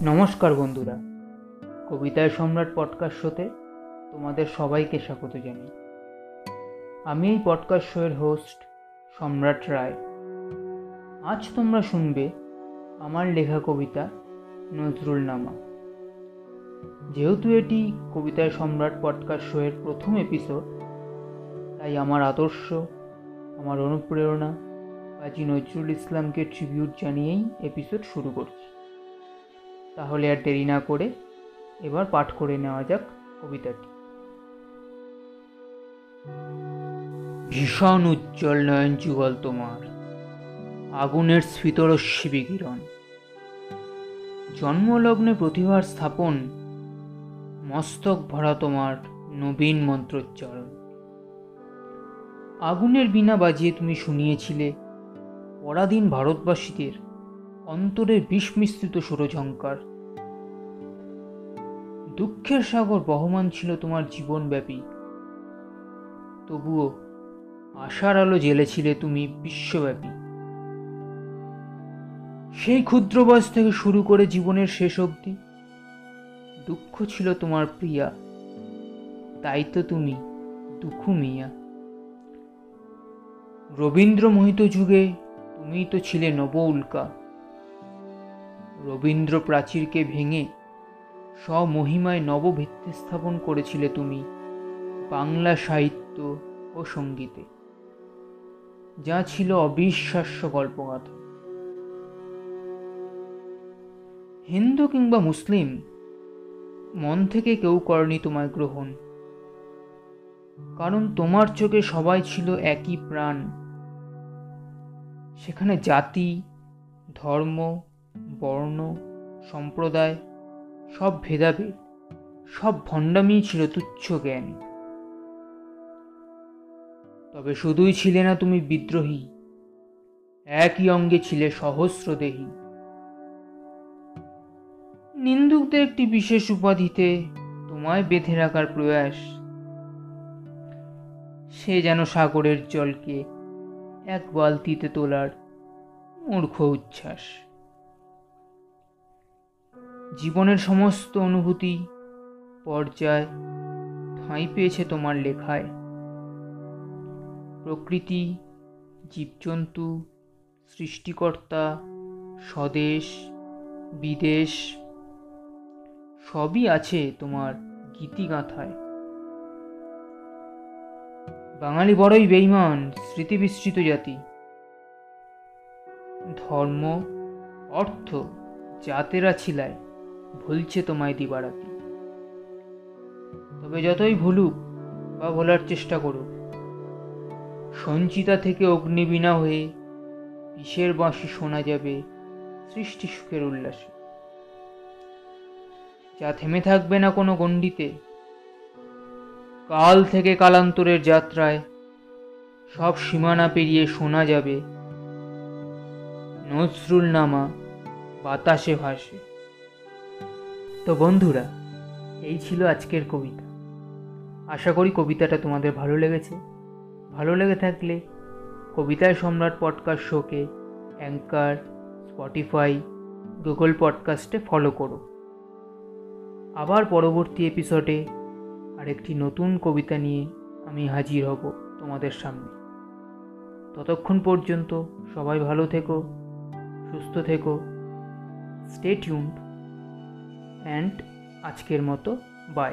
নমস্কার বন্ধুরা। কবিতায় সম্রাট পডকাস্ট শোতে তোমাদের সবাইকে স্বাগত জানাই। আমি এই পডকাস্ট শোয়ের হোস্ট সম্রাট রায়। আজ তোমরা শুনবে আমার লেখা কবিতা নজরুল নামা যেহেতু এটি কবিতায় সম্রাট পডকাস্ট শোয়ের প্রথম এপিসোড তাই আমার আদর্শ, আমার অনুপ্রেরণা, কাজী নজরুল ইসলামকে ট্রিবিউট জানিয়েই এপিসোড শুরু করছি। তাহলে আর দেরি না করে এবার পাঠ করে নেওয়া যাক কবিতাটি। ভীষণ উজ্জ্বল নয়ন যুগল তোমার, আগুনের স্ফীতরশ্মি বিকিরণ। জন্মলগ্নে প্রতিভার স্থাপন, মস্তক ভরা তোমার নবীন মন্ত্রোচ্চারণ। আগুনের বিনা বাজিয়ে তুমি শুনিয়েছিলে পরাধীন ভারতবাসীদের অন্তরে বিস্মিশ্রিত সুরঝঙ্কার দুঃখের সাগর বহমান ছিল তোমার জীবনব্যাপী। তবুও আশার আলো জ্বেলেছিলে তুমি বিশ্বব্যাপী। সেই ক্ষুদ্র বয়স থেকে শুরু করে জীবনের শেষ অবধি দুঃখ ছিল তোমার প্রিয়া। তাই তো তুমি দুঃখ মিয়া। রবীন্দ্র মোহিত যুগে তুমি তো ছিলে নব উল্কা। রবীন্দ্র প্রাচীরকে ভেঙে স্বমহিমায় নবভিত্তি স্থাপন করেছিলে তুমি বাংলা সাহিত্য ও সঙ্গীতে। যা ছিল অবিশ্বাস্য গল্পগাথা। হিন্দু কিংবা মুসলিম, মন থেকে কেউ করেনি তোমায় গ্রহণ। কারণ তোমার চোখে সবাই ছিল একই প্রাণ। সেখানে জাতি, ধর্ম বর্ণ, সম্প্রদায়, সব ভেদাভেদ, সব ভণ্ডামি ছিল তুচ্ছ জ্ঞান। তবে শুধুই ছিলে না তুমি বিদ্রোহী, একই অঙ্গে ছিলে সহস্রদেহী। নিন্দুকদের একটি বিশেষ উপাধিতে তোমায় বেঁধে রাখার প্রয়াস। সে যেন সাগরের জলকে এক বালতিতে তোলার মূর্খ উচ্ছ্বাস। জীবনের সমস্ত অনুভূতি, পর্যায় ঠাঁই পেয়েছে তোমার লেখায়। প্রকৃতি, জীবজন্তু, সৃষ্টিকর্তা, স্বদেশ, বিদেশ, সবই আছে তোমার গীতিগাথায়। বাঙালি বড়ই বেইমান স্মৃতিবিস্মৃত জাতি। ধর্ম, অর্থ, জাতেরা ছিলায়। ভুলছে তোমায় দিবারাতি। তবে যতই ভুলুক বা ভোলার চেষ্টা করুক, সঞ্চিতা থেকে অগ্নিবীণা হয়ে বিষের বাঁশি শোনা যাবে সৃষ্টি সুখের উল্লাসে। যা থেমে থাকবে না কোনো গণ্ডিতে, কাল থেকে কালান্তরের যাত্রায় সব সীমানা পেরিয়ে শোনা যাবে নজরুল নামা বাতাসে ভাসে। তো বন্ধুরা, এই ছিল আজকের কবিতা। আশা করি কবিতাটা তোমাদের ভালো লেগেছে। ভালো লেগে থাকলে কবিতায় সম্রাট পডকাস্ট শোকে অ্যাঙ্কার, স্পটিফাই, গুগল পডকাস্টে ফলো করো। আবার পরবর্তী এপিসোডে আরেকটি নতুন কবিতা নিয়ে আমি হাজির হব তোমাদের সামনে। ততক্ষণ পর্যন্ত সবাই ভালো থেকো, সুস্থ থেকো স্টে টিউন্ড অ্যান্ড আজকের মতো বাই